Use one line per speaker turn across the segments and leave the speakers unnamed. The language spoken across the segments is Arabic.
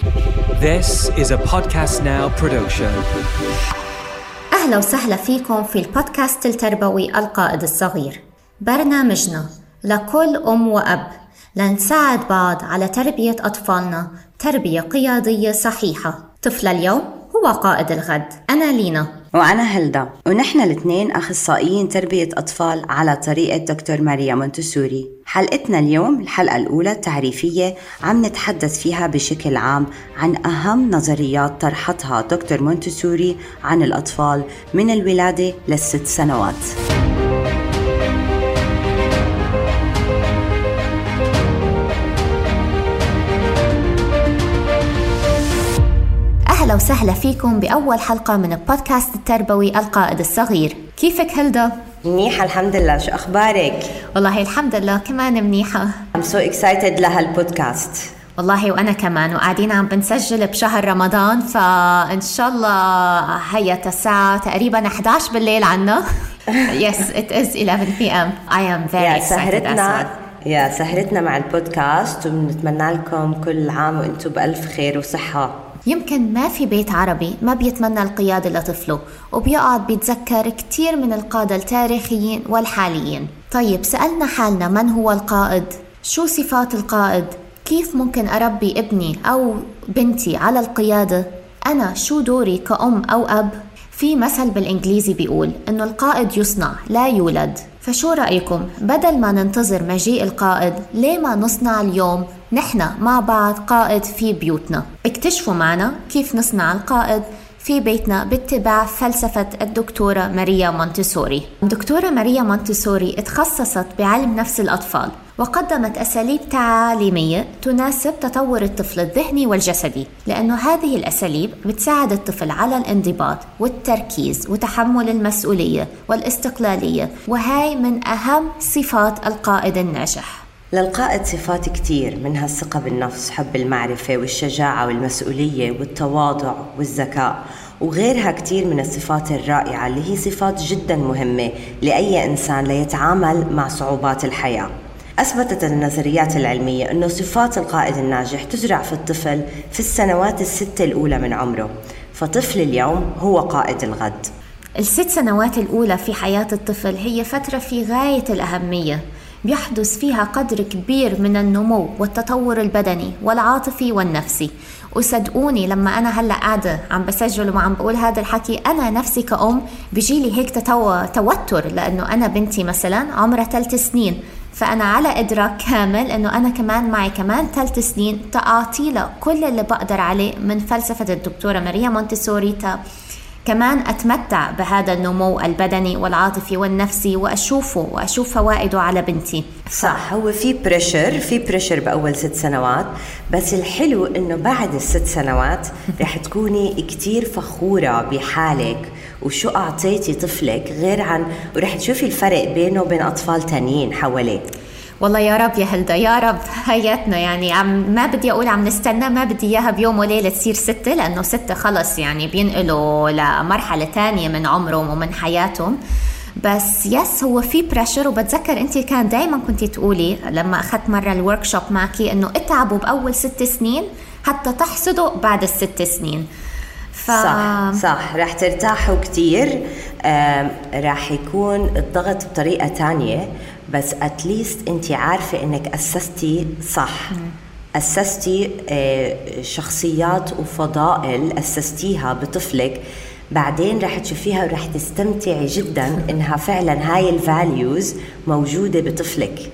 This is a Podcast Now production.
أهلا وسهلا فيكم في البودكاست التربوي القائد الصغير. برنامجنا لكل أم وأب. لنساعد بعض على تربية أطفالنا تربية قيادية صحيحة. طفل اليوم هو قائد الغد. أنا لينا.
وأنا هلدا ونحن الاثنين أخصائيين تربية أطفال على طريقة دكتور ماريا مونتسوري. حلقتنا اليوم الحلقة الأولى التعريفية عم نتحدث فيها بشكل عام عن أهم نظريات طرحتها دكتور مونتسوري عن الأطفال من الولادة للست سنوات.
أهلا وسهلا فيكم بأول حلقة من البودكاست التربوي القائد الصغير كيفك هلدا؟
منيحة الحمد لله شو أخبارك؟
والله الحمد لله كمان منيحة
I'm so excited لهالبودكاست
والله وأنا كمان وقاعدين عم بنسجل بشهر رمضان فإن شاء الله هي الساعة تقريبا 11 بالليل عنا Yes, it is 11 p.m. I am very
يا
excited as
سهرتنا
well.
يا سهرتنا مع البودكاست وبنتمنى لكم كل عام وأنتم بألف خير وصحة
يمكن ما في بيت عربي ما بيتمنى القيادة لطفله وبيقعد بيتذكر كتير من القادة التاريخيين والحاليين طيب سألنا حالنا من هو القائد؟ شو صفات القائد؟ كيف ممكن أربي ابني أو بنتي على القيادة؟ أنا شو دوري كأم أو أب؟ في مثل بالإنجليزي بيقول إنه القائد يصنع لا يولد فشو رأيكم بدل ما ننتظر مجيء القائد ليه ما نصنع اليوم نحن مع بعض قائد في بيوتنا. اكتشفوا معنا كيف نصنع القائد في بيتنا باتباع فلسفة الدكتورة ماريا مونتسوري. الدكتورة ماريا مونتسوري اتخصصت بعلم نفس الأطفال وقدمت أساليب تعليمية تناسب تطور الطفل الذهني والجسدي لأنه هذه الأساليب بتساعد الطفل على الانضباط والتركيز وتحمل المسؤولية والاستقلالية وهي من أهم صفات القائد الناجح.
للقائد صفات كتير منها الثقة بالنفس حب المعرفة والشجاعة والمسؤولية والتواضع والذكاء. وغيرها كتير من الصفات الرائعة اللي هي صفات جدا مهمة لأي إنسان ليتعامل مع صعوبات الحياة. أثبتت النظريات العلمية أنه صفات القائد الناجح تزرع في الطفل في السنوات الستة الأولى من عمره فطفل اليوم هو قائد الغد.
الست سنوات الأولى في حياة الطفل هي فترة في غاية الأهمية بيحدث فيها قدر كبير من النمو والتطور البدني والعاطفي والنفسي. وصدقوني لما أنا هلأ قاعدة عم بسجل وعم بقول هذا الحكي. أنا نفسي كأم بيجيلي هيك تتو... توتر لأنه أنا بنتي مثلا عمرها ثلاث سنين. فأنا على إدراك كامل إنه أنا كمان معي كمان ثلاث سنين. له كل اللي بقدر عليه من فلسفة الدكتورة ماريا مونتسوري تا كمان أتمتع بهذا النمو البدني والعاطفي والنفسي وأشوفه وأشوف فوائده على بنتي.
صح هو في pressure في بريشر بأول ست سنوات بس الحلو إنه بعد الست سنوات رح تكوني كتير فخورة بحالك وشو أعطيتي طفلك غير عن ورح تشوفي الفرق بينه وبين أطفال تانيين حواليه
والله يا رب يا هلدا يا رب حياتنا يعني. عم ما بدي أقول عم نستنى ما بدي إياها بيوم وليلة تصير ستة لأنه ستة خلص يعني بينقلوا لمرحلة تانية من عمرهم ومن حياتهم. بس yes هو في pressure وبتذكر أنت كان دائما كنت تقولي لما أخذت مرة ال workshop معك إنه اتعبوا بأول ست سنين حتى تحصدوا بعد الست سنين. ف...
صح صح. رح ترتاحوا كتير آم، رح يكون الضغط بطريقة تانية. بس at least انت عارفة انك أسستي صح. أسستي آه، شخصيات وفضائل أسستيها بطفلك. بعدين رح تشوفيها ورح تستمتعي جدا إنها فعلا هاي ال values موجودة بطفلك.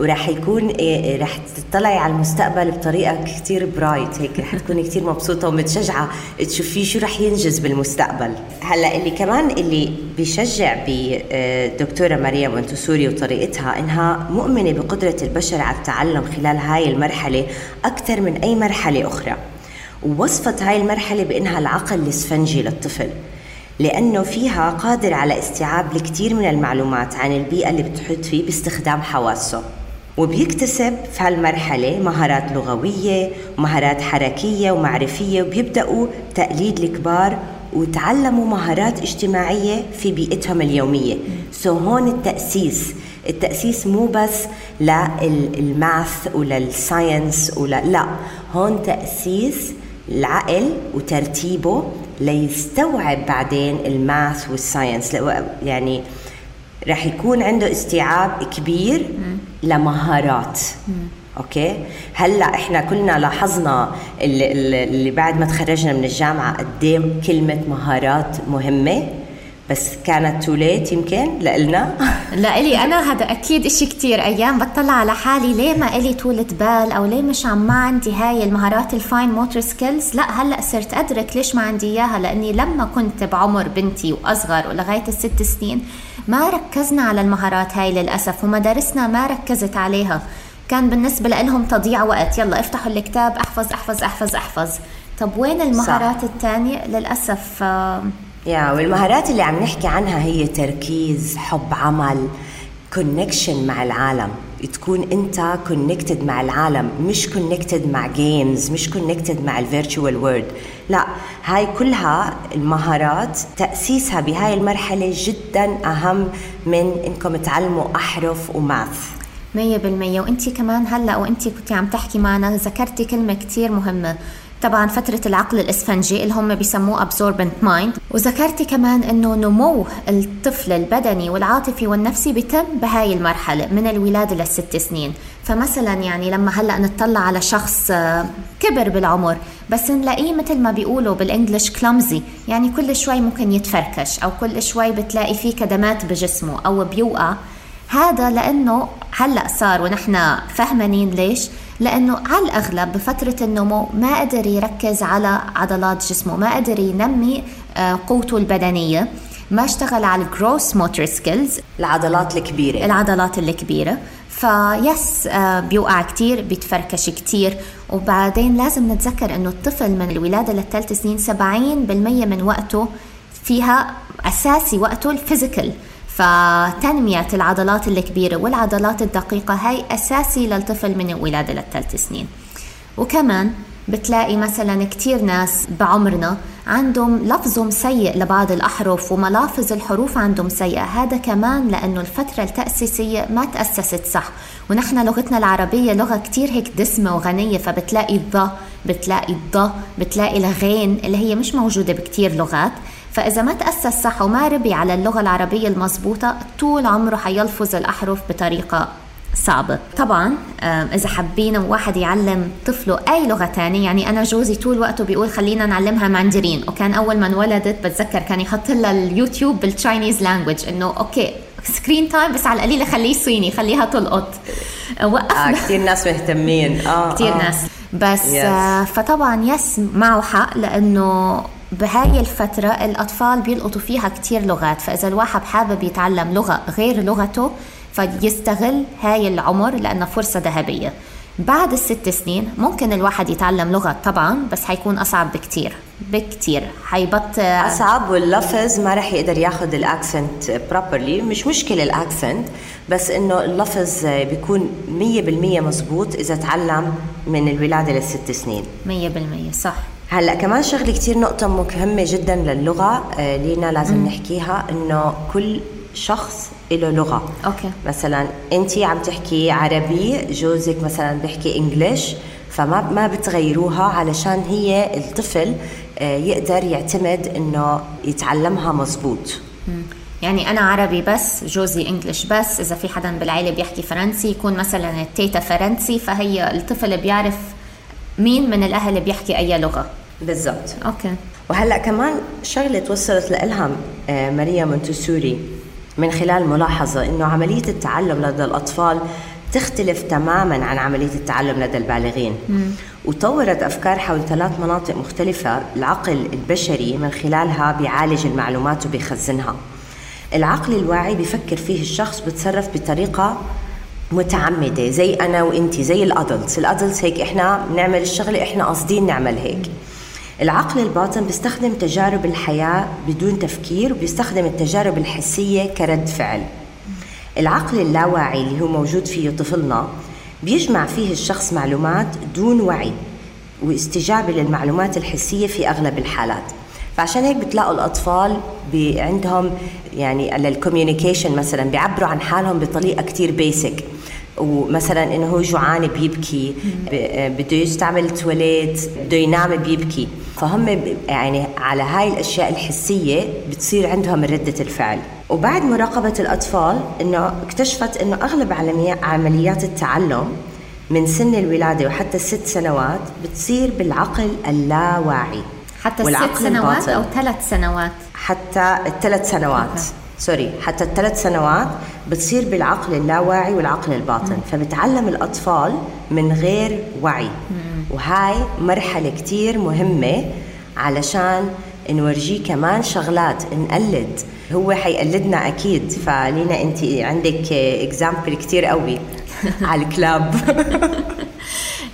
ورح يكون إيه رح تطلعي على المستقبل بطريقة كتير bright هيك رح تكوني كتير مبسوطة ومتشجعة تشوفيه شو رح ينجز بالمستقبل. هلأ اللي كمان اللي بيشجع بدكتوره ماريا مونتسوري وطريقتها إنها مؤمنة بقدرة البشر على التعلم خلال هاي المرحلة أكثر من أي مرحلة أخرى. ووصفت هاي المرحلة بإنها العقل الاسفنجي للطفل لأنه فيها قادر على استيعاب الكثير من المعلومات عن البيئة اللي بتحيط فيه باستخدام حواسه. وبيكتسب في هالمرحلة مهارات لغوية ومهارات حركية ومعرفية وبيبدأوا تقليد الكبار وتعلموا مهارات اجتماعية في بيئتهم اليومية. so هون التأسيس. التأسيس مو بس لل math ولل science ولا لا. هون تأسيس العقل وترتيبه ليستوعب بعدين ال math وال science. يعني رح يكون عنده استيعاب كبير لمهارات. okay؟ هلأ إحنا كلنا لاحظنا اللي, اللي بعد ما تخرجنا من الجامعة قد إيه كلمة مهارات مهمة. بس كانت too late يمكن لإلنا؟
لا إلي أنا هذا أكيد إشي كتير أيام بطلع على حالي. ليه ما إلي طولة بال؟ أو ليه مش عم ما عندي هاي المهارات ال fine motor skills لا هلأ صرت أدرك ليش ما عندي إياها لأني لما كنت بعمر بنتي وأصغر ولغاية الست سنين ما ركزنا على المهارات هاي للأسف ومدارسنا ما ركزت عليها. كان بالنسبة لهم تضييع وقت. يلا افتحوا الكتاب أحفظ أحفظ أحفظ أحفظ. طب وين المهارات الثانية للأسف
آه yeah والمهارات اللي عم نحكي عنها هي تركيز حب عمل connection مع العالم. تكون انت connected مع العالم مش connected مع games مش connected مع ال virtual world لا هاي كلها المهارات تأسيسها بهاي المرحلة جدا أهم من إنكم تعلموا أحرف وماث.
مية بالمية. وانت كمان هلأ وانت كنت عم تحكي معنا ذكرتي كلمة كتير مهمة. طبعا فترة العقل الإسفنجي اللي هم بيسموه absorbent mind. وذكرتي كمان إنه نمو الطفل البدني والعاطفي والنفسي بيتم بهاي المرحلة من الولادة للست سنين. فمثلا يعني لما هلأ نطلع على شخص آه، كبر بالعمر بس نلاقيه مثل ما بيقولوا بال English clumsy يعني كل شوي ممكن يتفركش أو كل شوي بتلاقي فيه كدمات بجسمه أو بيوقع. هذا لأنه هلأ صار ونحن فهمانين ليش؟ لأنه على الأغلب بفترة النمو ما قدر يركز على عضلات جسمه ما قدر ينمي آه، قوته البدنية. ما اشتغل على ال gross motor skills
العضلات الكبيرة.
العضلات الكبيرة. فيس آه، بيوقع كتير بيتفركش كتير. وبعدين لازم نتذكر إنه الطفل من الولادة للثلاث سنين 70% من وقته فيها أساسي وقته ال physical فتنمية العضلات الكبيرة والعضلات الدقيقة هاي أساسي للطفل من الولادة للثلاث سنين. وكمان بتلاقي مثلا كتير ناس بعمرنا عندهم لفظهم سيء لبعض الأحرف وملافظ الحروف عندهم سيئة. هذا كمان لأنه الفترة التأسيسية ما تأسست صح. ونحن لغتنا العربية لغة كتير هيك دسمة وغنية فبتلاقي الض بتلاقي الض بتلاقي الغين اللي هي مش موجودة بكتير لغات. فإذا ما تأسس صح وما ربي على اللغة العربية المضبوطة طول عمره حيلفظ الأحرف بطريقة صعبة. طبعا إذا حابين واحد يعلم طفله أي لغة تانية يعني أنا جوزي طول وقته بيقول خلينا نعلمها ماندرين وكان أول ما انولدت بتذكر كان يحط لها اليوتيوب بال Chinese language إنه okay screen time بس على القليله خليه صيني خليها تلقط.
وقفنا. آه كثير ناس مهتمين. آه
كثير آه. ناس. بس yes. آه فطبعا yes معه حق لأنه بهاي الفترة الأطفال بيلقطوا فيها كتير لغات فإذا الواحد حابب يتعلم لغة غير لغته فيستغل هاي العمر لأنها فرصة ذهبية. بعد الست سنين ممكن الواحد يتعلم لغة طبعا بس حيكون أصعب بكتير بكتير. حيبقى
أصعب واللفظ ما رح يقدر ياخذ ال accent properly مش مشكلة ال accent بس إنه اللفظ بيكون مية بالمية مزبوط إذا تعلم من الولادة للست سنين.
مية بالمية صح.
هلا كمان شغلة كثير نقطة مهمة جدا للغة آه، لينا لازم. نحكيها إنه كل شخص له لغة.
okay.
مثلا انت عم تحكي عربي جوزك مثلا بيحكي English فما ما بتغيروها علشان هي الطفل آه، يقدر يعتمد إنه يتعلمها مزبوط.
يعني أنا عربي بس جوزي English بس إذا في حدا بالعيلة بيحكي فرنسي يكون مثلا التيتا فرنسي فهي الطفل بيعرف مين من الأهل بيحكي أي لغة؟
بالضبط.
okay.
وهلأ كمان شغلة توصلت لإلها آه، ماريا مونتسوري من خلال ملاحظة إنه عملية التعلم لدى الأطفال تختلف تماما عن عملية التعلم لدى البالغين. مم. وطورت أفكار حول ثلاث مناطق مختلفة العقل البشري من خلالها بيعالج المعلومات وبيخزنها. العقل الواعي بيفكر فيه الشخص بتصرف بطريقة متعمدة زي أنا وانت زي الأدلتس. الأدلتس هيك إحنا بنعمل الشغله إحنا قاصدين نعمل هيك. العقل الباطن بيستخدم تجارب الحياة بدون تفكير وبيستخدم التجارب الحسية كرد فعل. العقل اللاواعي اللي هو موجود فيه طفلنا بيجمع فيه الشخص معلومات دون وعي واستجابة للمعلومات الحسية في أغلب الحالات. فعشان هيك بتلاقوا الأطفال عندهم يعني لل communication مثلا بيعبروا عن حالهم بطريقة كتير basic ومثلا إنه هو جوعان بيبكي بده يستعمل تواليت بده ينام بيبكي. فهم يعني على هاي الأشياء الحسية بتصير عندهم ردة الفعل. وبعد مراقبة الأطفال إنه اكتشفت إنه أغلب عمليا- عمليات التعلم من سن الولادة وحتى الست سنوات بتصير بالعقل اللاواعي.
حتى الست سنوات. أو ثلاث سنوات.
حتى الثلاث سنوات.
okay.
sorry حتى الثلاث سنوات بتصير بالعقل اللاواعي والعقل الباطن. فبتعلم الأطفال من غير وعي. وهاي مرحلة كتير مهمة علشان نورجيه كمان شغلات نقلد. هو حيقلدنا أكيد. فلينا أنت عندك example كتير قوي على الكلاب.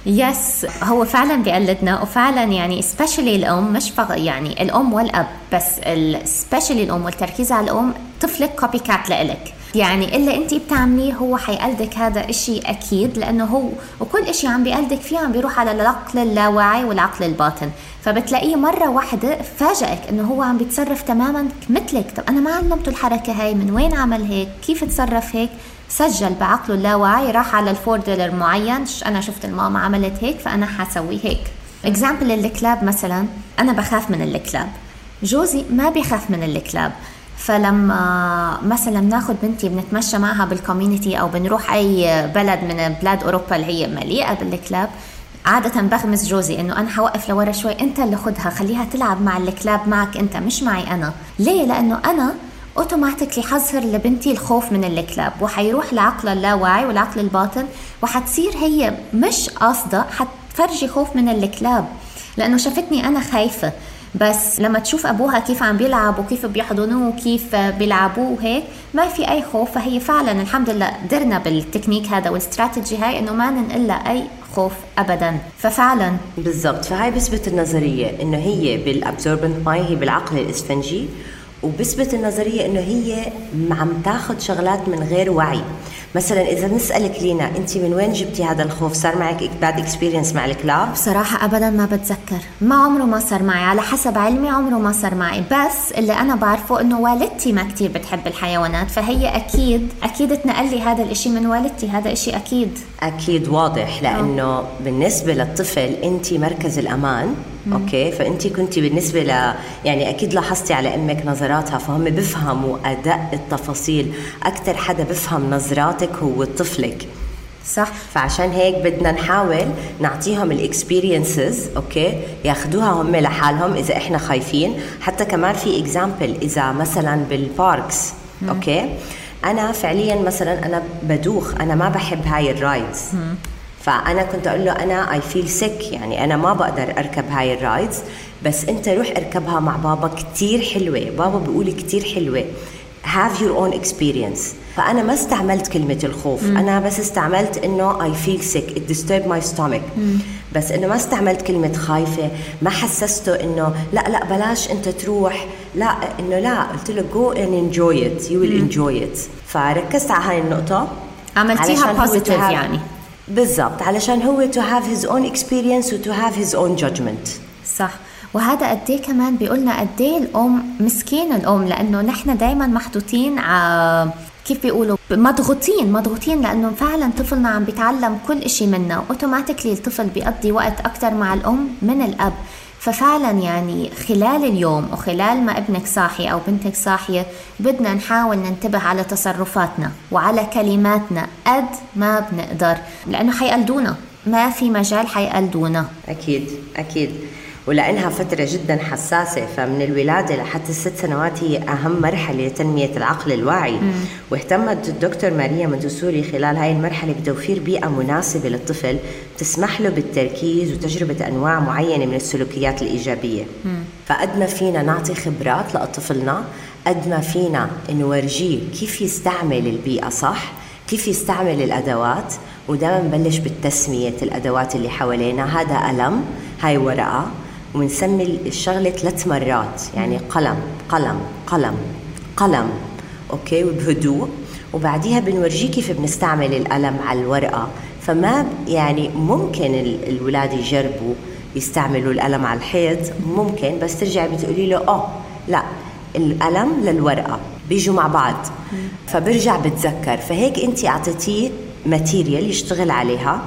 yes هو فعلا بيقلدنا وفعلا يعني specially الأم مش فقط يعني الأم والأب بس specially الأم والتركيز على الأم طفلك copycat لإلك. يعني الا انت بتعمليه هو حيقلدك هذا إشي أكيد لأنه هو وكل إشي عم بيقلدك فيه عم بيروح على العقل اللاواعي والعقل الباطن. فبتلاقيه مرة واحدة فاجئك إنه هو عم بيتصرف تماما مثلك. طب أنا ما علمته الحركة هاي من وين عمل هيك؟ كيف تصرف هيك؟ سجل بعقله اللاواعي راح على ال folder معين. أنا شفت الماما عملت هيك فأنا حسوي هيك. example الكلاب مثلا أنا بخاف من الكلاب. جوزي ما بيخاف من الكلاب. فلما مثلا بناخذ بنتي بنتمشى معها بال community أو بنروح أي بلد من بلاد أوروبا اللي هي مليئه بالكلاب عادة بغمز جوزي إنه أنا حوقف لورا شوي أنت اللي خدها خليها تلعب مع الكلاب معك أنت مش معي أنا. ليه؟ لأنه أنا automatically حظهر لبنتي الخوف من الكلاب وحيروح لعقلها اللاواعي والعقل الباطن وحتصير هي مش قاصدة حتفرجي خوف من الكلاب. لأنه شافتني أنا خايفة. بس لما تشوف أبوها كيف عم بيلعب وكيف بيحضنوه وكيف بيلعبوه وهيك ما في أي خوف. فهي فعلا الحمد لله قدرنا بالتكنيك هذا والاستراتيجي هاي إنه ما ننقل لها أي خوف ابدا. ففعلا.
بالضبط. فهاي بثبت النظرية إنه هي بال absorbent mind هي بالعقل الإسفنجي. وبثبت النظرية إنه هي عم تاخذ شغلات من غير وعي. مثلا إذا بنسألك لينا أنت من وين جبتي هذا الخوف؟ صار معك bad experience مع الكلاب؟
بصراحة أبدا ما بتذكر. ما عمره ما صار معي. على حسب علمي عمره ما صار معي. بس اللي أنا بعرفه إنه والدتي ما كتير بتحب الحيوانات فهي أكيد أكيد تنقل لي هذا الإشي من والدتي. هذا إشي أكيد.
أكيد واضح لأنه بالنسبة للطفل أنت مركز الأمان. okay؟ فانت كنت بالنسبة ل يعني أكيد لاحظتي على أمك نظراتها فهم بيفهموا ادق التفاصيل. أكثر حدا بفهم نظراتك هو طفلك.
صح.
فعشان هيك بدنا نحاول نعطيهم ال experiences okay؟ ياخذوها هم لحالهم إذا إحنا خايفين. حتى كمان في example إذا مثلا بال parks okay؟ أنا فعليا مثلا أنا بدوخ أنا ما بحب هاي ال rides فأنا كنت أقول له أنا I feel sick يعني أنا ما بقدر أركب هاي ال rides بس أنت روح أركبها مع بابا كتير حلوة. بابا بيقول كتير حلوة. Have your own experience. فأنا ما استعملت كلمة الخوف. مم. أنا بس استعملت إنه I feel sick. It disturbed my stomach. مم. بس إنه ما استعملت كلمة خايفة. ما حسسته إنه لا لا بلاش أنت تروح. لا إنه لا. قلت له go and enjoy it. You will enjoy it. فركزت على هاي النقطة.
عملتيها
have-
يعني.
بالضبط علشان هو to have his own experience و to have his own judgment.
صح. وهذا قد إيه كمان بيقولنا قد إيه الأم مسكين الأم لأنه نحن دائما محطوطين ع كيف بيقولوا؟ مضغوطين مضغوطين لأنه فعلا طفلنا عم بيتعلم كل إشي منا. اوتوماتيكلي الطفل بيقضي وقت أكثر مع الأم من الأب. ففعلا يعني خلال اليوم وخلال ما ابنك صاحي أو بنتك صاحية بدنا نحاول ننتبه على تصرفاتنا وعلى كلماتنا قد ما بنقدر لأنه حيقلدونا ما في مجال حيقلدونا.
أكيد أكيد. ولأنها فترة جدا حساسة فمن الولادة لحتى الست سنوات هي أهم مرحلة لتنمية العقل الواعي. واهتمت الدكتور ماريا مندسوري خلال هاي المرحلة بتوفير بيئة مناسبة للطفل تسمح له بالتركيز وتجربة أنواع معينة من السلوكيات الإيجابية. فقد ما فينا نعطي خبرات لطفلنا قد ما فينا نورجيه كيف يستعمل البيئة صح كيف يستعمل الأدوات ودائما نبلش بالتسمية الأدوات اللي حوالينا. هذا قلم هاي ورقة. وبنسمي الشغلة ثلاث مرات. يعني قلم قلم قلم قلم. أوكي؟ وبهدوء. وبعديها بنورجيه كيف بنستعمل القلم على الورقة. فما يعني ممكن ال- الولاد يجربوا يستعملوا القلم على الحيط. ممكن. بس ترجعي بتقولي له آه لا القلم للورقة. بيجوا مع بعض. فبرجع بتذكر. فهيك انت أعطيتيه ماتيريال يشتغل عليها.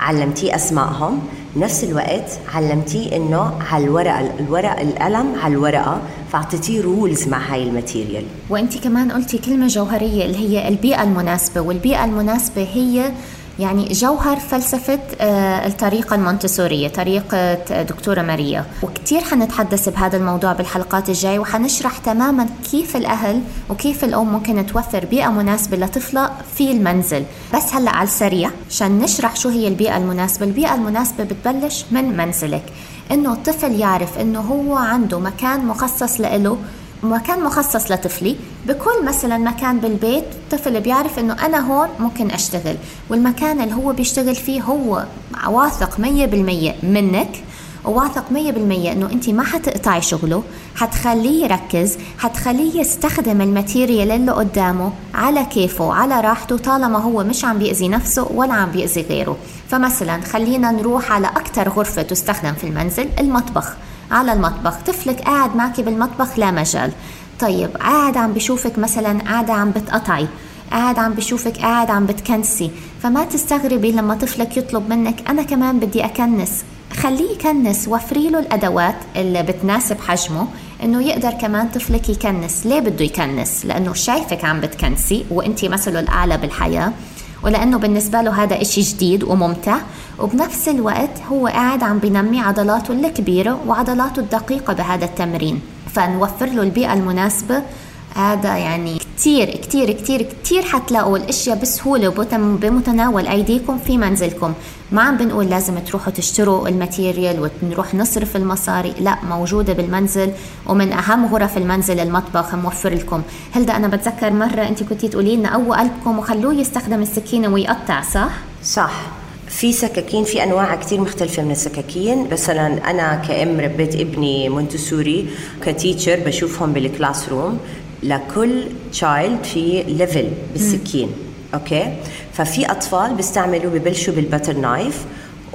علمتيه أسمائهم. نفس الوقت علمتيه إنه على الورقة الورق القلم على الورقه فأعطيتيه rules مع هاي ال material.
وانت كمان قلتي كلمة جوهرية اللي هي البيئة المناسبة والبيئة المناسبة هي يعني جوهر فلسفة آه، الطريقة المونتسورية طريقة دكتورة ماريا. وكتير حنتحدث بهذا الموضوع بالحلقات الجاية وحنشرح تماما كيف الأهل وكيف الأم ممكن توفر بيئة مناسبة لطفلة في المنزل. بس هلأ على السريع عشان نشرح شو هي البيئة المناسبة. البيئة المناسبة بتبلش من منزلك. إنه الطفل يعرف إنه هو عنده مكان مخصص له مكان مخصص لطفلي. بكل مثلا مكان بالبيت الطفل بيعرف إنه أنا هون ممكن أشتغل والمكان اللي هو بيشتغل فيه هو واثق مية بالمية منك وواثق مية بالمية إنه انت ما حتقطعي شغله حتخليه يركز حتخليه يستخدم الماتيريال اللي قدامه على كيفه على راحته طالما هو مش عم بيأذي نفسه ولا عم بيأذي غيره. فمثلا خلينا نروح على أكثر غرفة تستخدم في المنزل المطبخ. على المطبخ. طفلك قاعد معك بالمطبخ لا مجال. طيب قاعد عم بشوفك مثلا قاعدة عم بتقطعي قاعد عم بشوفك قاعد عم بتكنسي. فما تستغربي لما طفلك يطلب منك أنا كمان بدي أكنس. خليه يكنس وفري له الأدوات اللي بتناسب حجمه إنه يقدر كمان طفلك يكنس. ليه بده يكنس؟ لأنه شايفك عم بتكنسي وانت مثله الأعلى بالحياة. ولأنه بالنسبة له هذا إشي جديد وممتع. وبنفس الوقت هو قاعد عم بنمي عضلاته الكبيرة وعضلاته الدقيقة بهذا التمرين. فنوفر له البيئة المناسبة. هذا يعني كتير كتير كتير كتير حتلاقوا الأشياء بسهولة بمتناول أيديكم في منزلكم. ما عم بنقول لازم تروحوا تشتروا الماتيريال ونروح نصرف المصاري لا موجودة بالمنزل ومن أهم غرف المنزل المطبخ موفر لكم. هلأ أنا بتذكر مرة أنت كنتي تقولي لنا قووا قلبكم وخلوه يستخدم السكينة ويقطع صح؟
صح. في سكاكين في أنواع كثير مختلفة من السكاكين. مثلا أنا كأم ربيت ابني مونتسوري ك teacher بشوفهم بال classroom. لكل child في level بالسكين okay؟ ففي أطفال بيستعملوا ببلشوا بال butter knife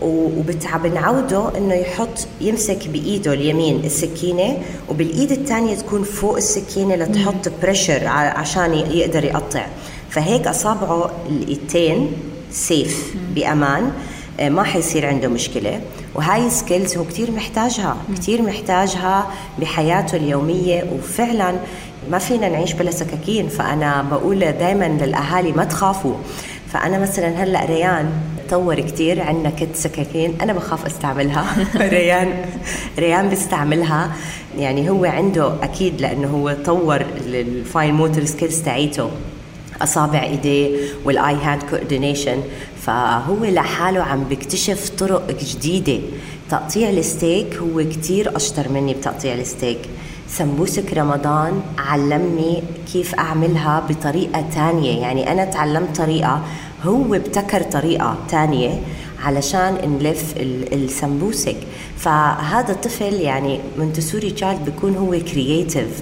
وبنعوده إنه يحط يمسك بإيده اليمين السكينة وبالإيد الثانية تكون فوق السكينة لتحط pressure عشان يقدر يقطع. فهيك أصابعه الإيدتين safe بأمان آه، ما حيصير عنده مشكلة. وهاي skills هو كتير محتاجها كتير محتاجها بحياته اليومية. وفعلا ما فينا نعيش بلا سكاكين. فأنا بقول دائما للأهالي ما تخافوا. فأنا مثلا هلأ ريان تطور كتير عندنا set سكاكين أنا بخاف أستعملها. ريان ريان بيستعملها. يعني هو عنده أكيد لأنه هو طور ال fine motor skills تاعيته. أصابع إيديه وال eye hand coordination. فهو لحاله عم بيكتشف طرق جديدة. تقطيع الستيك هو كتير أشطر مني بتقطيع الستيك. سمبوسك رمضان علمني كيف أعملها بطريقة تانية. يعني أنا تعلمت طريقة هو ابتكر طريقة تانية علشان نلف السمبوسك. فهذا الطفل يعني منتسوري child بيكون هو creative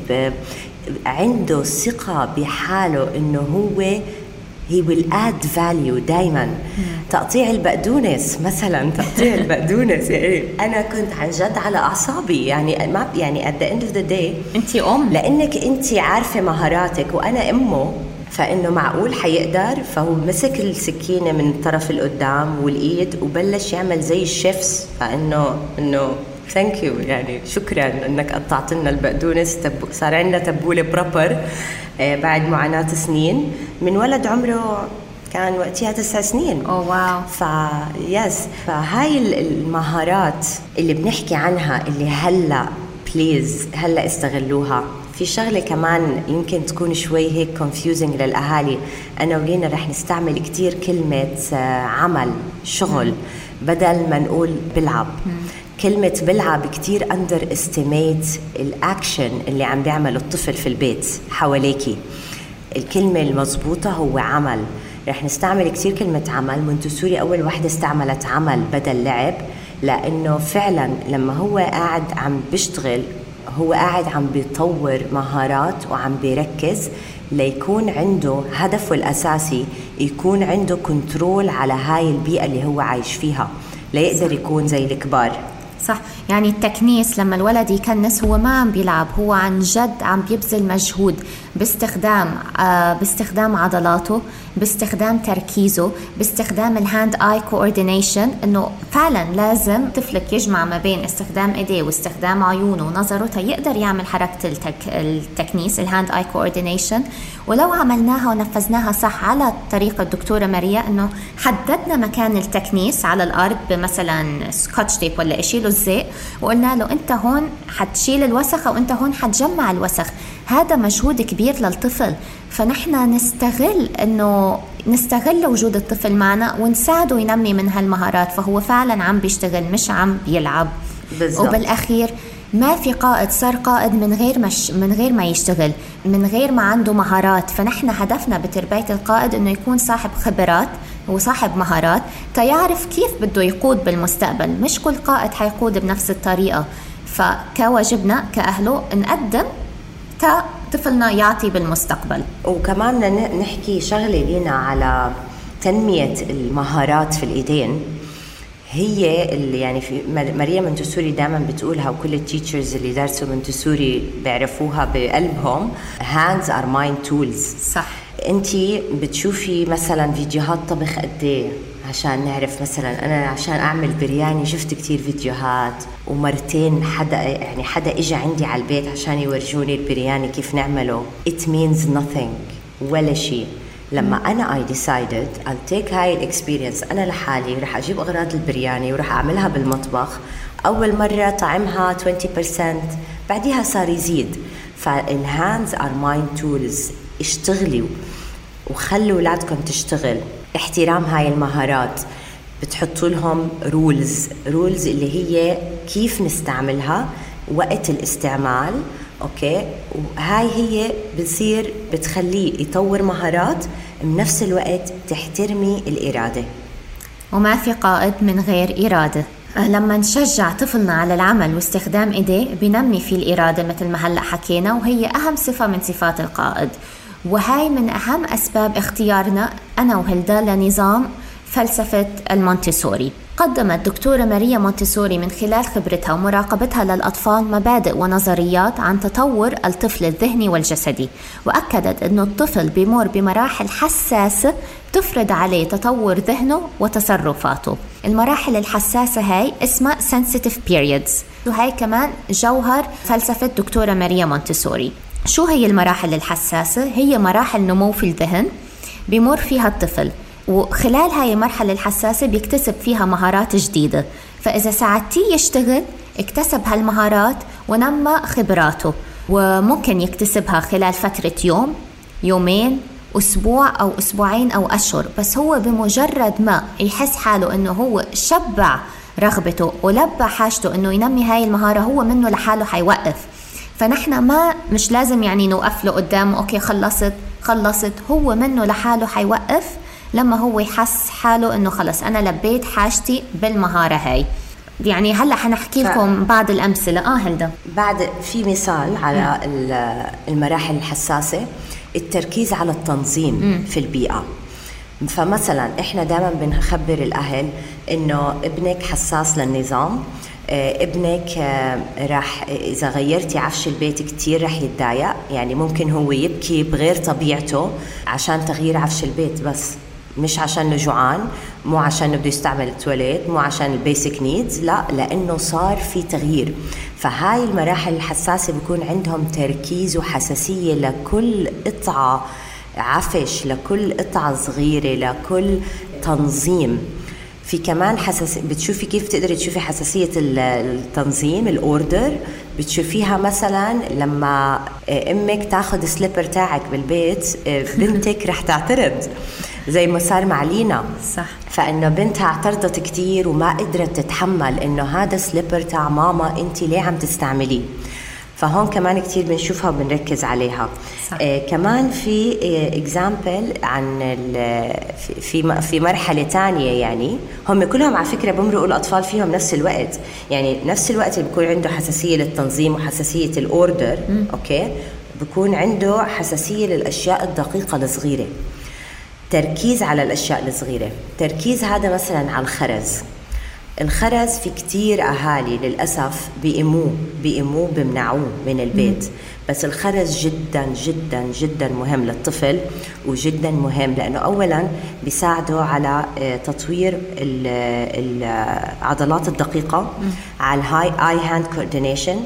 عنده ثقة بحاله إنه هو he will add value دائما تقطيع البقدونس مثلا تقطيع البقدونس. يعني أنا كنت عن جد على أعصابي. يعني ما يعني at the end of the day
أنت أم.
لأنك أنت عارفة مهاراتك وأنا أمه فإنه معقول حيقدر؟ فهو مسك السكينة من الطرف القدام والإيد وبلش يعمل زي ال chefs فانه إنه thank you يعني شكرا إنك قطعت لنا البقدونس تب... صار عندنا تبولة proper آه بعد معاناة سنين. من ولد عمره كان وقتها تسع سنين.
oh wow
ف yes فهاي المهارات اللي بنحكي عنها اللي هلأ please هلأ استغلوها. في شغلة كمان يمكن تكون شوي هيك confusing للأهالي. أنا ولينا رح نستعمل كثير كلمة آه، عمل شغل بدل ما نقول بلعب. كلمة بلعب كتير underestimate ال action اللي عم بيعمله الطفل في البيت حواليكي. الكلمة المضبوطة هو عمل. رح نستعمل كتير كلمة عمل. مونتسوري أول وحدة استعملت عمل بدل لعب لأنه فعلا لما هو قاعد عم بيشتغل هو قاعد عم بيطور مهارات وعم بيركز ليكون عنده هدفه الأساسي يكون عنده control على هاي البيئة اللي هو عايش فيها. ليقدر يكون زي الكبار.
صح. يعني التكنيس لما الولد يكنس هو ما عم بيلعب هو عن جد عم بيبذل مجهود باستخدام آه باستخدام عضلاته باستخدام تركيزه باستخدام ال hand-eye coordination إنه فعلا لازم طفلك يجمع ما بين استخدام إيديه واستخدام عيونه ونظره تيقدر يعمل حركة التك... التكنيس ال hand-eye coordination ولو عملناها ونفذناها صح على طريقة الدكتورة ماريا إنه حددنا مكان التكنيس على الأرض بمثلا سكوتش تيب ولا شيء الزيت وقلنا له أنت هون حتشيل الوسخ أو أنت هون حتجمع الوسخ. هذا مجهود كبير للطفل. فنحن نستغل إنه نستغل وجود الطفل معنا ونساعده ينمي من هالمهارات. فهو فعلا عم بيشتغل مش عم بيلعب. بالزبط. وبالأخير ما في قائد صار قائد من غير مش من غير ما يشتغل من غير ما عنده مهارات. فنحن هدفنا بتربية القائد إنه يكون صاحب خبرات. وصاحب مهارات تيعرف كيف بده يقود بالمستقبل مش كل قائد حيقود بنفس الطريقة. فكواجبنا كأهله نقدم طفلنا يعطي بالمستقبل.
وكمان نحكي شغلة لينا على تنمية المهارات في الإيدين. هي اللي يعني في ماريا منتسوري دائما بتقولها وكل ال teachers اللي درسوا منتسوري بيعرفوها بقلبهم. Hands are mind tools.
صح.
انت بتشوفي مثلا فيديوهات طبخ قد إيه؟ عشان نعرف مثلا أنا عشان أعمل برياني شفت كتير فيديوهات ومرتين حدا يعني حدا اجى عندي على البيت عشان يورجوني البرياني كيف نعمله. It means nothing ولا شيء لما أنا I decided I'll take هاي ال experience أنا لحالي رح أجيب أغراض البرياني ورح أعملها بالمطبخ. أول مرة طعمها 20% بعديها صار يزيد. فال hands are mind tools اشتغلي وخلوا اولادكم تشتغل. احترام هاي المهارات. بتحطوا لهم rules rules اللي هي كيف نستعملها وقت الاستعمال okay؟ وهاي هي بتصير بتخليه يطور مهارات بنفس الوقت تحترمي الإرادة.
وما في قائد من غير إرادة. لما نشجع طفلنا على العمل واستخدام إيديه بنمي في الإرادة مثل ما هلأ حكينا وهي أهم صفة من صفات القائد. وهاي من أهم أسباب اختيارنا أنا وهلدا لنظام فلسفة المونتيسوري قدمت دكتورة ماريا مونتيسوري من خلال خبرتها ومراقبتها للأطفال مبادئ ونظريات عن تطور الطفل الذهني والجسدي وأكدت أن الطفل بمر بمراحل حساسة تفرض عليه تطور ذهنه وتصرفاته. المراحل الحساسة هاي اسمها sensitive periods وهي كمان جوهر فلسفة دكتورة ماريا مونتيسوري شو هي المراحل الحساسة؟ هي مراحل نمو في الذهن بمر فيها الطفل وخلال هاي المرحلة الحساسة بيكتسب فيها مهارات جديدة. فإذا ساعدتيه يشتغل اكتسب هالمهارات ونمى خبراته وممكن يكتسبها خلال فترة يوم يومين أسبوع أو أسبوعين أو أشهر. بس هو بمجرد ما يحس حاله أنه هو شبع رغبته ولبى حاجته أنه ينمي هاي المهارة هو منه لحاله حيوقف. فنحن ما مش لازم يعني نوقف له قدامه. أوكي خلصت خلصت. هو منه لحاله حيوقف لما هو يحس حاله إنه خلص. أنا لبيت حاجتي بالمهارة هاي. يعني هلأ حنحكي لكم ف... بعض الأمثلة. آه هلدا.
بعد في مثال على المراحل الحساسة. التركيز على التنظيم م. في البيئة. فمثلا إحنا دائما بنخبر الأهل إنه ابنك حساس للنظام آه، ابنك آه، راح إذا غيرتي عفش البيت كثير راح يتضايق يعني ممكن هو يبكي بغير طبيعته عشان تغيير عفش البيت بس مش عشان جوعان مو عشان بده يستعمل التواليت مو عشان ال basic needs لا لأنه صار في تغيير. فهاي المراحل الحساسة بكون عندهم تركيز وحساسية لكل قطعة عفش لكل قطعة صغيرة لكل تنظيم. في كمان حساس بتشوفي كيف تقدري تشوفي حساسية التنظيم ال order. بتشوفيها مثلا لما أمك تاخذ slipper تاعك بالبيت بنتك رح تعترض زي ما صار مع لينا.
صح.
فإنه بنتها اعترضت كثير وما قدرت تتحمل إنه هذا slipper تاع ماما انت ليه عم تستعمليه. فهون كمان كثير بنشوفها وبنركز عليها. صح. آه كمان في example آه عن في في مرحلة ثانية يعني. هم كلهم على فكرة بمرقوا الأطفال فيهم نفس الوقت. يعني نفس الوقت اللي بيكون عنده حساسية للتنظيم وحساسية ال order م. okay؟ بكون عنده حساسية للأشياء الدقيقة الصغيرة. تركيز على الأشياء الصغيرة. تركيز هذا مثلا على الخرز. الخرز في كتير أهالي للأسف بيأموه بيأموه بمنعوه من البيت. بس الخرز جدا جدا جدا مهم للطفل وجدا مهم لأنه أولا بيساعده على آه، تطوير العضلات الدقيقة على ال، ال eye-hand coordination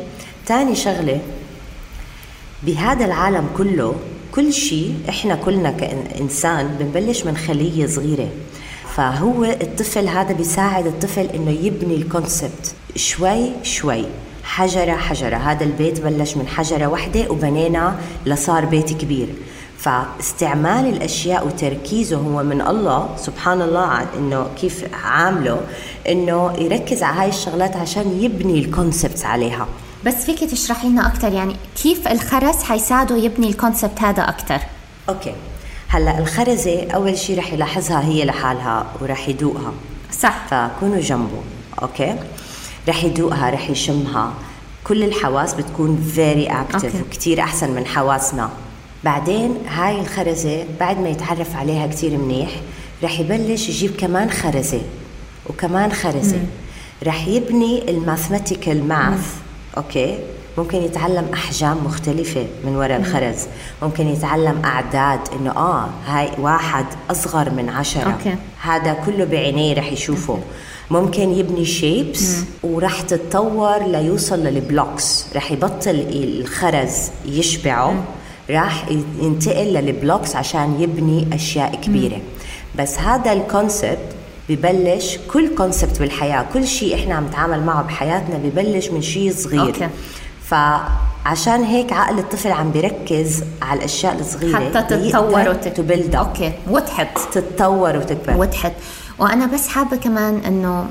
ثاني شغلة بهذا العالم كله كل شيء إحنا كلنا كإنسان بنبلش من خلية صغيرة. فهو الطفل هذا بيساعد الطفل إنه يبني ال concept شوي شوي. حجرة حجرة. هذا البيت بلش من حجرة واحدة وبنينا لصار بيت كبير. فاستعمال الأشياء وتركيزه هو من الله سبحان الله إنه كيف عامله إنه يركز على هاي الشغلات عشان يبني ال concept عليها.
بس فيك تشرحي لنا أكثر يعني كيف الخرز حيساعده يبني ال concept هذا أكثر
okay. هلا الخرزة أول شيء رح يلاحظها هي لحالها ورح يدوقها.
صح.
فكونوا جنبه okay؟ رح يدوقها رح يشمها. كل الحواس بتكون very active وكثير أحسن من حواسنا. بعدين هاي الخرزة بعد ما يتعرف عليها كثير منيح رح يبلش يجيب كمان خرزة وكمان خرزة. رح يبني ال mathematical math okay؟ ممكن يتعلم أحجام مختلفة من وراء الخرز ممكن يتعلم أعداد إنه آه هاي واحد أصغر من عشرة okay. هذا كله بعينيه رح يشوفه okay. ممكن يبني shapes ورح تتطور ليوصل لل blocks رح يبطل الخرز يشبعه مم. راح ينتقل لل blocks عشان يبني أشياء كبيرة مم. بس هذا ال concept ببلش كل concept بالحياة كل شيء إحنا عم نتعامل معه بحياتنا ببلش من شيء صغير okay. فعشان هيك عقل الطفل عم بيركز على الأشياء الصغيرة.
حتى تتطور وتكبر
okay
وتحط
تتطور وتكبر.
وتحط وأنا بس حابة كمان إنه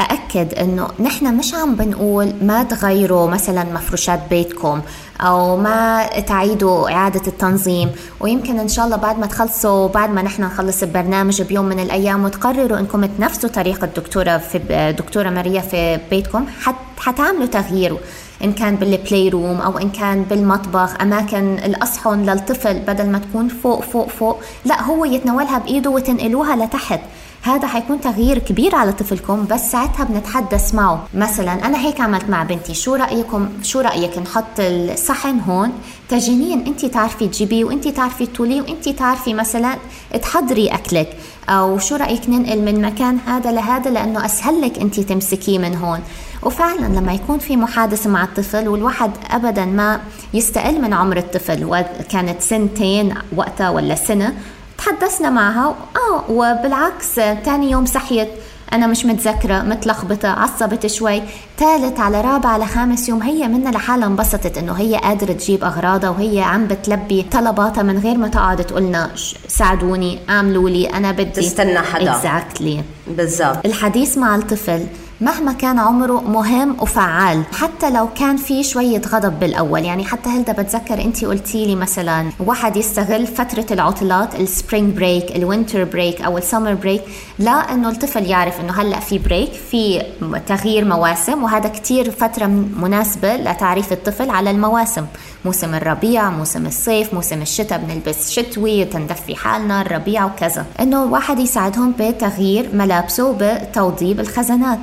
أأكد إنه نحن مش عم بنقول ما تغيروا مثلا مفروشات بيتكم أو ما تعيدوا إعادة التنظيم. ويمكن إن شاء الله بعد ما تخلصوا بعد ما نحن نخلص البرنامج بيوم من الأيام وتقرروا إنكم تنفذوا طريقة الدكتورة في دكتورة ماريا في بيتكم حت حتعملوا تغيير. إن كان بال play room أو إن كان بالمطبخ أماكن الأصحن للطفل بدل ما تكون فوق فوق فوق لا هو يتناولها بإيده وتنقلوها لتحت. هذا حيكون تغيير كبير على طفلكم بس ساعتها بنتحدث معه. مثلا أنا هيك عملت مع بنتي شو رأيكم؟ شو رأيك نحط الصحن هون؟ تجنين انت تعرفي تجيبيه وانت تعرفي تطوليه وانت تعرفي مثلا تحضري أكلك. أو شو رأيك ننقل من مكان هذا لهذا؟ لأنه أسهل لك انت تمسكيه من هون. وفعلا لما يكون في محادثة مع الطفل والواحد ابدا ما يستقل من عمر الطفل وكانت سنتين وقتها ولا سنة تحدثنا معها آه وبالعكس تاني يوم صحيت أنا مش متذكرة متلخبطة عصبت شوي. ثالث على رابع على خامس يوم هي منها لحالها انبسطت إنه هي قادرة تجيب أغراضها وهي عم بتلبي طلباتها من غير ما تقعد تقولنا ساعدوني اعملوا لي أنا بدي.
تستنى حدا.
Exactly.
بالضبط
الحديث مع الطفل مهما كان عمره مهم وفعال حتى لو كان في شوية غضب بالأول. يعني حتى هلدا بتذكر أنت قلتي لي مثلا واحد يستغل فترة العطلات ال spring break ال winter break أو ال summer break لا أنه الطفل يعرف أنه هلأ في بريك في تغيير مواسم وهذا كتير فترة مناسبة لتعريف الطفل على المواسم. موسم الربيع موسم الصيف موسم الشتاء بنلبس شتوي تندفي حالنا الربيع وكذا. إنه واحد يساعدهم بتغيير ملابسه بتوضيب الخزانات.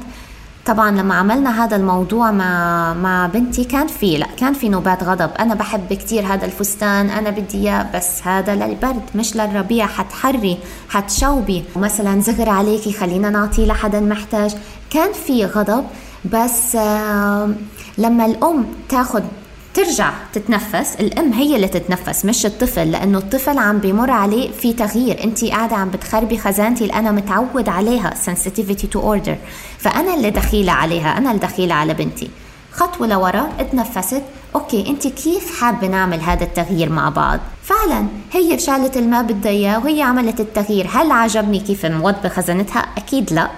طبعا لما عملنا هذا الموضوع مع مع بنتي كان في لا كان في نوبات غضب. أنا بحب كثير هذا الفستان أنا بدي إياه بس هذا للبرد مش للربيع. حتحري حتشوبي. مثلا زغر عليكي خلينا نعطيه لحدا محتاج. كان في غضب بس لما الأم تاخذ ترجع تتنفس. الأم هي اللي تتنفس مش الطفل لأنه الطفل عم بيمر عليه في تغيير. أنت قاعدة عم بتخربي خزانتي اللي أنا متعود عليها sensitivity to order. فأنا اللي دخيلة عليها أنا اللي دخيلة على بنتي. خطوة لورا اتنفست. أوكي أنت كيف حابة نعمل هذا التغيير مع بعض؟ فعلا هي شالت الماء بدها إياه وهي عملت التغيير. هل عجبني كيف موظفه خزانتها؟ أكيد لا.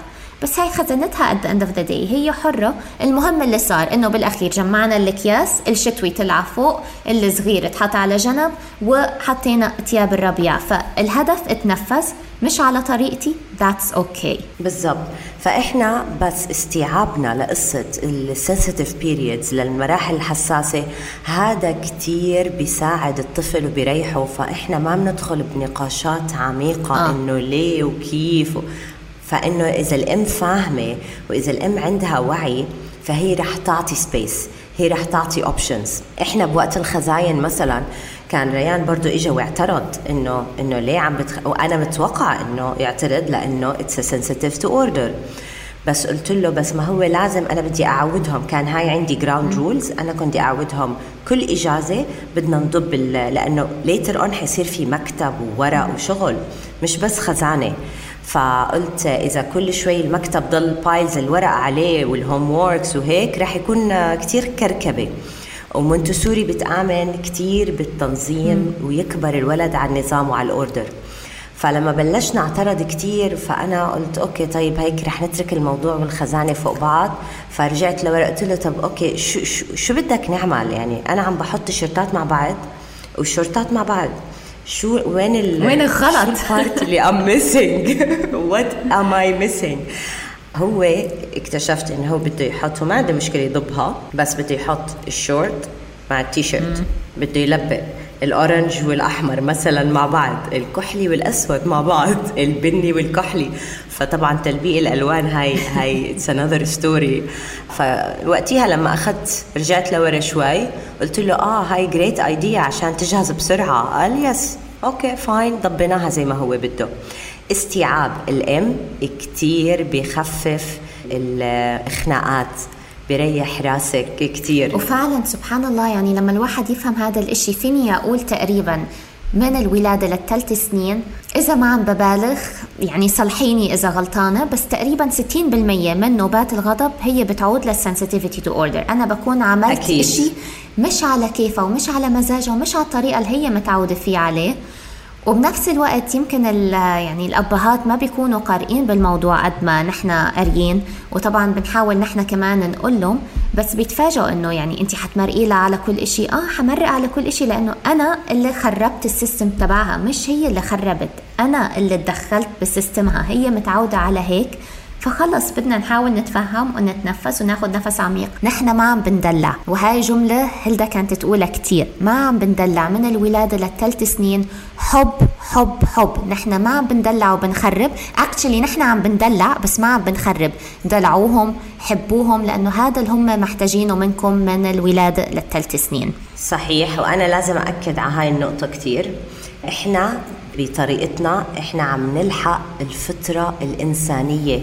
بس هاي خزنتها at the end of the day. هي حرة. المهم اللي صار إنه بالأخير جمعنا الأكياس الشتوي طلع فوق الصغير اتحط على جنب وحطينا ثياب الربيع. فالهدف اتنفس مش على طريقتي. That's okay.
بالضبط. فإحنا بس استيعابنا لقصة السنسيتيف بيريدز للمراحل الحساسة هذا كتير بيساعد الطفل وبيريحه. فإحنا ما بندخل بنقاشات عميقة آه. إنه ليه وكيف فإنه إذا الأم فاهمة وإذا الأم عندها وعي فهي رح تعطي space هي رح تعطي options إحنا بوقت الخزاين مثلا كان ريان برضو اجى واعترض إنه إنه ليه عم بتخ... وأنا متوقع إنه يعترض لأنه it's sensitive to order بس قلت له بس ما هو لازم أنا بدي أعودهم. كان هاي عندي ground rules أنا كنت أعودهم كل إجازة بدنا نضب لأنه later on حيصير في مكتب وورق وشغل مش بس خزانة. فقلت إذا كل شوي المكتب ضل piles الورق عليه وال homeworks وهيك رح يكون كتير كركبة. ومونتسوري بتآمن كتير بالتنظيم ويكبر الولد على النظام وعلى ال order فلما بلشنا اعترض كتير فأنا قلت okay طيب هيك رح نترك الموضوع والخزانة فوق بعض. فرجعت لورا قلت له طب okay شو شو, شو بدك نعمل؟ يعني أنا عم بحط الشيرتات مع بعض والشورتات مع بعض. شو وين ال
وين الغلط؟
ال part اللي I'm missing what am I missing هو اكتشفت إنه هو بده يحط ما عنده مشكلة يضبها بس بده يحط الشورت مع التيشيرت بده يلبق. ال orange والأحمر مثلا مع بعض الكحلي والأسود مع بعض البني والكحلي. فطبعا تلبيق الألوان هاي هاي it's another story فوقتيها لما أخذت رجعت لورا شوي قلت له آه هاي great idea عشان تجهز بسرعة. قال yes okay fine ضبيناها زي ما هو بده. استيعاب الام كتير بخفف الخناقات بيريح راسك كتير.
وفعلا سبحان الله يعني لما الواحد يفهم هذا الإشي فيني أقول تقريبا من الولادة للثلاث سنين؟ إذا ما عم ببالغ يعني صلحيني إذا غلطانة بس تقريبا 60% من نوبات الغضب هي بتعود لل sensitivity to order أنا بكون عملت أكيد. إشي مش على كيفها ومش على مزاجها ومش على الطريقة اللي هي متعودة فيه عليه. وبنفس الوقت يمكن يعني الأبهات ما بيكونوا قارئين بالموضوع قد ما نحن قاريين وطبعا بنحاول نحن كمان نقول لهم بس بيتفاجئوا إنه يعني انت حتمرقي لها على كل إشي. آه حمرق على كل إشي لأنه أنا اللي خربت ال system تبعها مش هي اللي خربت أنا اللي تدخلت بسيستمها. هي متعودة على هيك فخلص بدنا نحاول نتفهم ونتنفس وناخذ نفس عميق. نحن ما عم بندلع وهاي جملة هلدا كانت تقولها كتير. ما عم بندلع من الولادة للثلاث سنين حب حب حب. نحن ما عم بندلع وبنخرب. اكشلي نحن عم بندلع بس ما عم بنخرب. دلعوهم حبوهم لأنه هذا اللي هم محتاجينه منكم من الولادة للثلاث سنين.
صحيح وأنا لازم أكد على هاي النقطة كتير. إحنا بطريقتنا إحنا عم نلحق الفطرة الإنسانية.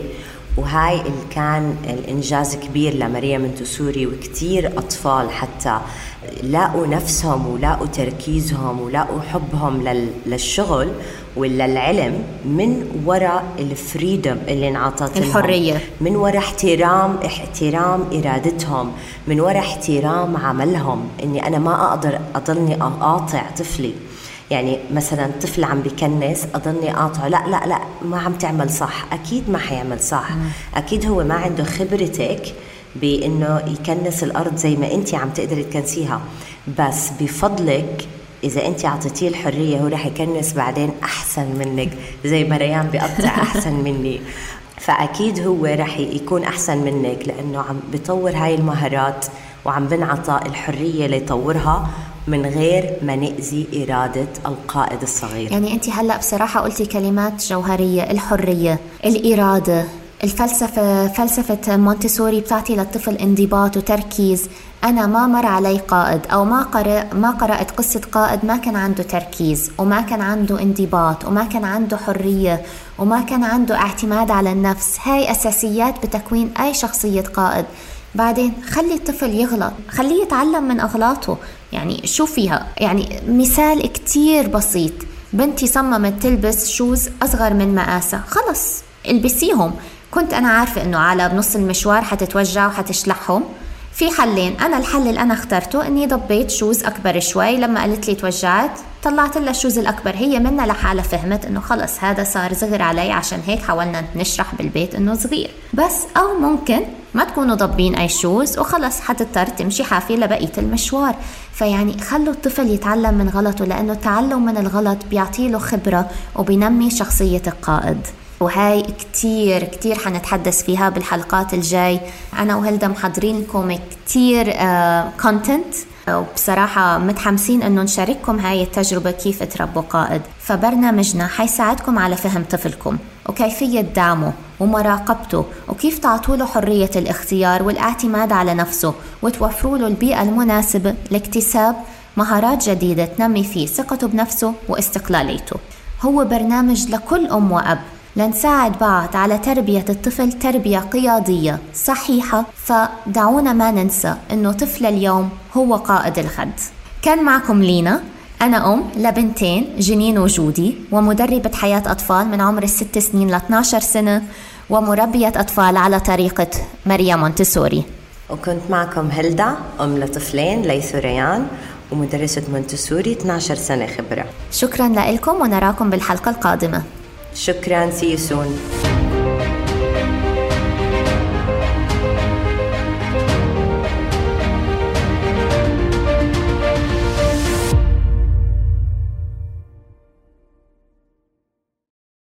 وهاي اللي كان الإنجاز كبير لمريم منتسوري وكتير أطفال حتى لاقوا نفسهم ولاقوا تركيزهم ولاقوا حبهم للشغل ولا العلم من وراء الفريدم اللي انعطت
الحرية.
من وراء احترام احترام إرادتهم. من وراء احترام عملهم. إني أنا ما أقدر أضلني أقاطع طفلي. يعني مثلا طفل عم بكنس أضلني قاطعه لا لا لا ما عم تعمل صح أكيد ما حيعمل صح مم. أكيد هو ما عنده خبرتك بإنه يكنس الأرض زي ما انت عم تقدري تكنسيها بس بفضلك إذا انت أعطيتيه الحرية هو رح يكنس بعدين أحسن منك زي ما ريان بيقطع أحسن مني فأكيد هو رح يكون أحسن منك لأنه عم بيطور هاي المهارات وعم بنعطى الحرية ليطورها من غير ما نأذي إرادة القائد الصغير.
يعني أنت هلأ بصراحة قلتي كلمات جوهرية الحرية الإرادة الفلسفة فلسفة مونتسوري بتعطي للطفل انضباط وتركيز. أنا ما مر علي قائد أو ما قرأ ما قرأت قصة قائد ما كان عنده تركيز وما كان عنده انضباط وما كان عنده حرية وما كان عنده اعتماد على النفس. هاي أساسيات بتكوين أي شخصية قائد. بعدين خلي الطفل يغلط خليه يتعلم من أغلاطه. يعني شو فيها؟ يعني مثال كتير بسيط. بنتي صممت تلبس shoes أصغر من مقاسها. خلص البسيهم. كنت أنا عارفة إنه على بنص المشوار حتتوجع وحتشلحهم. في حلين. أنا الحل اللي أنا اخترته إني ضبيت shoes أكبر شوي. لما قالت لي توجعت طلعت لها ال shoes الأكبر. هي منها لحالها فهمت إنه خلص هذا صار صغر علي. عشان هيك حاولنا نشرح بالبيت إنه صغير. بس أو ممكن ما تكونوا ضابين أي shoes وخلص حتضطر تمشي حافية لبقية المشوار. فيعني خلوا الطفل يتعلم من غلطه لأنه التعلم من الغلط بيعطيله خبرة وبينمي شخصية القائد. وهاي كتير كتير حنتحدث فيها بالحلقات الجاي. أنا وهلدا محضرين لكم كتير content آه وبصراحة متحمسين إنه نشارككم هاي التجربة كيف تربوا قائد. فبرنامجنا حيساعدكم على فهم طفلكم. وكيفية دعمه ومراقبته. وكيف تعطوا له حرية الاختيار والاعتماد على نفسه وتوفروا له البيئة المناسبة لاكتساب مهارات جديدة تنمي فيه ثقته بنفسه واستقلاليته. هو برنامج لكل أم وأب. لنساعد بعض على تربية الطفل تربية قيادية صحيحة فدعونا ما ننسى أنه طفل اليوم هو قائد الغد كان معكم لينا. أنا أم لبنتين جنين وجودي ومدربة حياة أطفال من عمر الست سنين ل 12 سنة ومربية أطفال على طريقة ماريا مونتسوري.
وكنت معكم هيلدا أم لطفلين ليث وريان ومدرسة مونتسوري 12 سنة خبرة.
شكرا لكم ونراكم بالحلقة القادمة.
شكرا see you soon